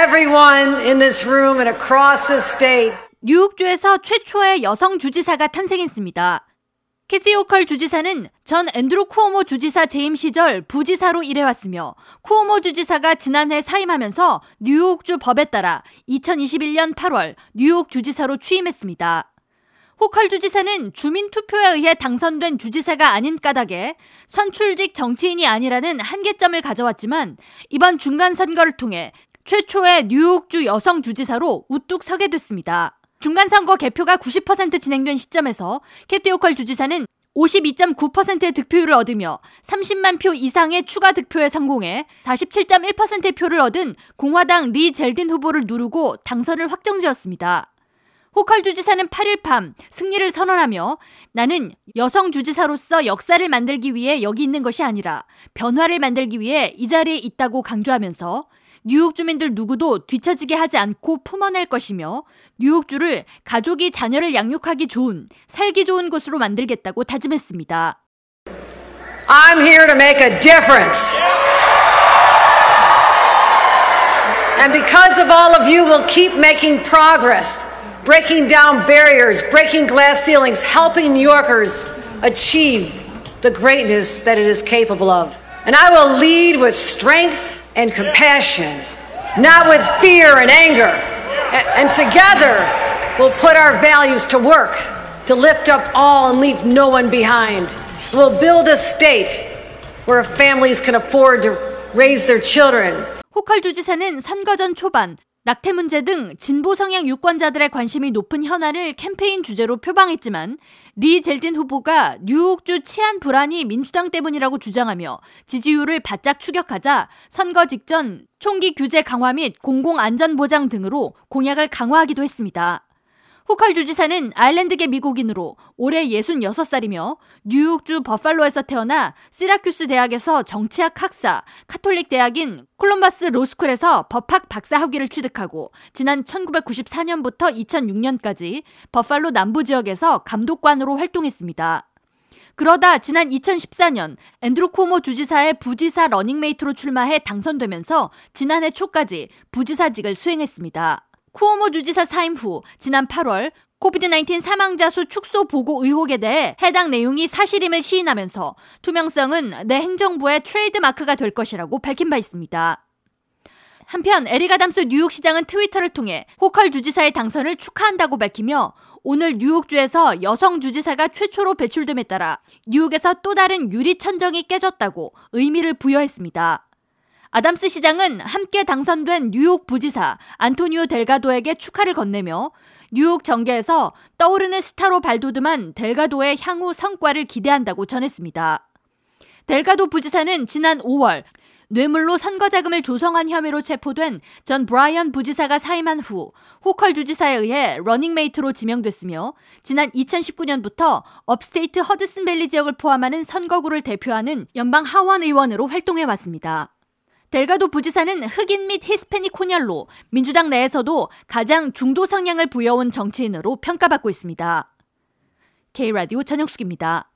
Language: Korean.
everyone in this room and across the state. 뉴욕주에서 최초의 여성 주지사가 탄생했습니다. 캐시 호컬 주지사는 전 앤드루 쿠오모 주지사 재임 시절 부지사로 일해왔으며 쿠오모 주지사가 지난해 사임하면서 뉴욕주 법에 따라 2021년 8월 뉴욕 주지사로 취임했습니다. 호컬 주지사는 주민 투표에 의해 당선된 주지사가 아닌 까닭에 선출직 정치인이 아니라는 한계점을 가져왔지만 이번 중간 선거를 통해 최초의 뉴욕주 여성 주지사로 우뚝 서게 됐습니다. 중간 선거 개표가 90% 진행된 시점에서 캐티 오컬 주지사는 52.9%의 득표율을 얻으며 30만 표 이상의 추가 득표에 성공해 47.1%의 표를 얻은 공화당 리 젤딘 후보를 누르고 당선을 확정지었습니다. 호컬 주지사는 8일 밤 승리를 선언하며 나는 여성 주지사로서 역사를 만들기 위해 여기 있는 것이 아니라 변화를 만들기 위해 이 자리에 있다고 강조하면서 뉴욕 주민들 누구도 뒤처지게 하지 않고 품어낼 것이며 뉴욕주를 가족이 자녀를 양육하기 좋은 살기 좋은 곳으로 만들겠다고 다짐했습니다. I'm here to make a difference. And because of all of you, we'll keep making progress, breaking down barriers, breaking glass ceilings, helping New Yorkers achieve the greatness that it is capable of. And I will lead with strength and compassion, not with fear and anger. And, together, we'll put our values to work to lift up all and leave no one behind. We'll build a state where families can afford to raise their children. 호컬 주지사는 선거 전 초반 낙태 문제 등 진보 성향 유권자들의 관심이 높은 현안을 캠페인 주제로 표방했지만 리 젤딘 후보가 뉴욕주 치안 불안이 민주당 때문이라고 주장하며 지지율을 바짝 추격하자 선거 직전 총기 규제 강화 및 공공 안전 보장 등으로 공약을 강화하기도 했습니다. 호컬 주지사는 아일랜드계 미국인으로 올해 66살이며 뉴욕주 버팔로에서 태어나 시라큐스 대학에서 정치학 학사, 카톨릭 대학인 콜럼버스 로스쿨에서 법학 박사 학위를 취득하고 지난 1994년부터 2006년까지 버팔로 남부 지역에서 감독관으로 활동했습니다. 그러다 지난 2014년 앤드루 쿠오모 주지사의 부지사 러닝메이트로 출마해 당선되면서 지난해 초까지 부지사직을 수행했습니다. 쿠오모 주지사 사임 후 지난 8월 COVID-19 사망자 수 축소 보고 의혹에 대해 해당 내용이 사실임을 시인하면서 투명성은 내 행정부의 트레이드 마크가 될 것이라고 밝힌 바 있습니다. 한편 에릭 아담스 뉴욕시장은 트위터를 통해 호컬 주지사의 당선을 축하한다고 밝히며 오늘 뉴욕주에서 여성 주지사가 최초로 배출됨에 따라 뉴욕에서 또 다른 유리 천정이 깨졌다고 의미를 부여했습니다. 아담스 시장은 함께 당선된 뉴욕 부지사 안토니오 델가도에게 축하를 건네며 뉴욕 정계에서 떠오르는 스타로 발돋움한 델가도의 향후 성과를 기대한다고 전했습니다. 델가도 부지사는 지난 5월 뇌물로 선거자금을 조성한 혐의로 체포된 전 브라이언 부지사가 사임한 후 호컬 주지사에 의해 러닝메이트로 지명됐으며 지난 2019년부터 Upstate 허드슨밸리 지역을 포함하는 선거구를 대표하는 연방 하원 의원으로 활동해 왔습니다. 델가도 부지사는 흑인 및 히스패닉 혼혈로 민주당 내에서도 가장 중도 성향을 보여온 정치인으로 평가받고 있습니다. K라디오 전영숙입니다.